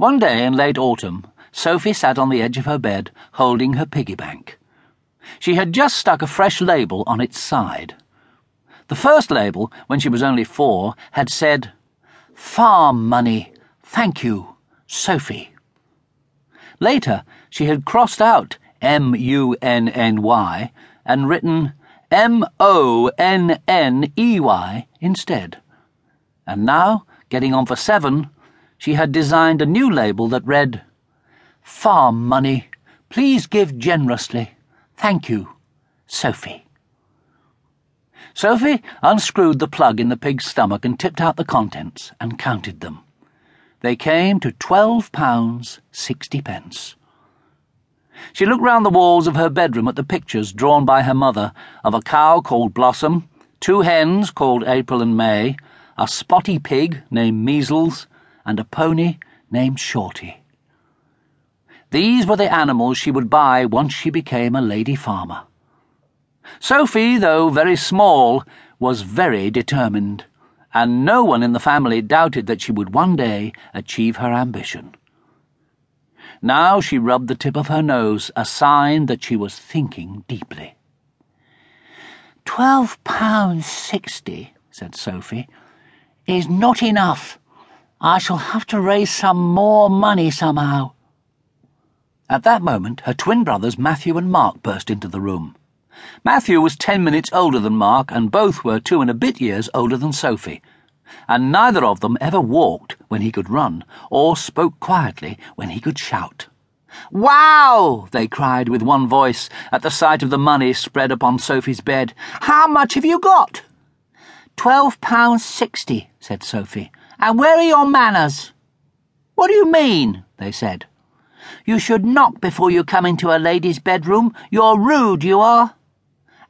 One day in late autumn, Sophie sat on the edge of her bed, holding her piggy bank. She had just stuck a fresh label on its side. The first label, when she was only four, had said, Farm money, thank you, Sophie. Later, she had crossed out M U N N Y and written M O N N E Y instead. And now, getting on for seven, she had designed a new label that read, Farm money, please give generously. Thank you, Sophie. Sophie unscrewed the plug in the pig's stomach and tipped out the contents and counted them. They came to twelve pounds sixty pence. She looked round the walls of her bedroom at the pictures drawn by her mother of a cow called Blossom, two hens called April and May, a spotty pig named Measles, and a pony named Shorty. These were the animals she would buy once she became a lady farmer. Sophie, though very small, was very determined, and no one in the family doubted that she would one day achieve her ambition. Now she rubbed the tip of her nose, a sign that she was thinking deeply. Twelve pounds sixty, said Sophie, is not enough. I shall have to raise some more money somehow. At that moment, her twin brothers Matthew and Mark burst into the room. Matthew was ten minutes older than Mark, and both were two and a bit years older than Sophie. And neither of them ever walked when he could run, or spoke quietly when he could shout. Wow! they cried with one voice at the sight of the money spread upon Sophie's bed. How much have you got? Twelve pounds sixty, said Sophie. And where are your manners? What do you mean? they said. You should knock before you come into a lady's bedroom. You're rude, you are.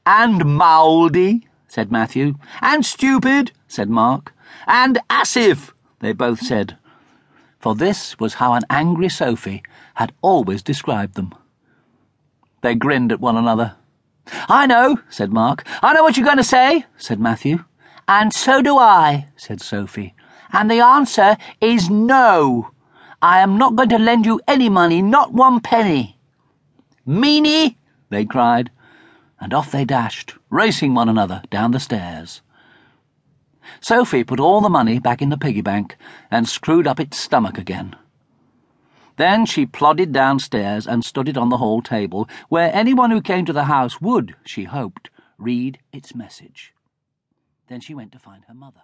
And mouldy, said Matthew. And stupid, said Mark. And assif, they both said. For this was how an angry Sophie had always described them. They grinned at one another. I know, said Mark. I know what you're going to say, said Matthew. And so do I, said Sophie. And the answer is no. I am not going to lend you any money, not one penny. Meanie, they cried and off they dashed, racing one another down the stairs. Sophie put all the money back in the piggy bank and screwed up its stomach again. Then she plodded downstairs and stood it on the hall table, where anyone who came to the house would, she hoped, read its message. Then she went to find her mother.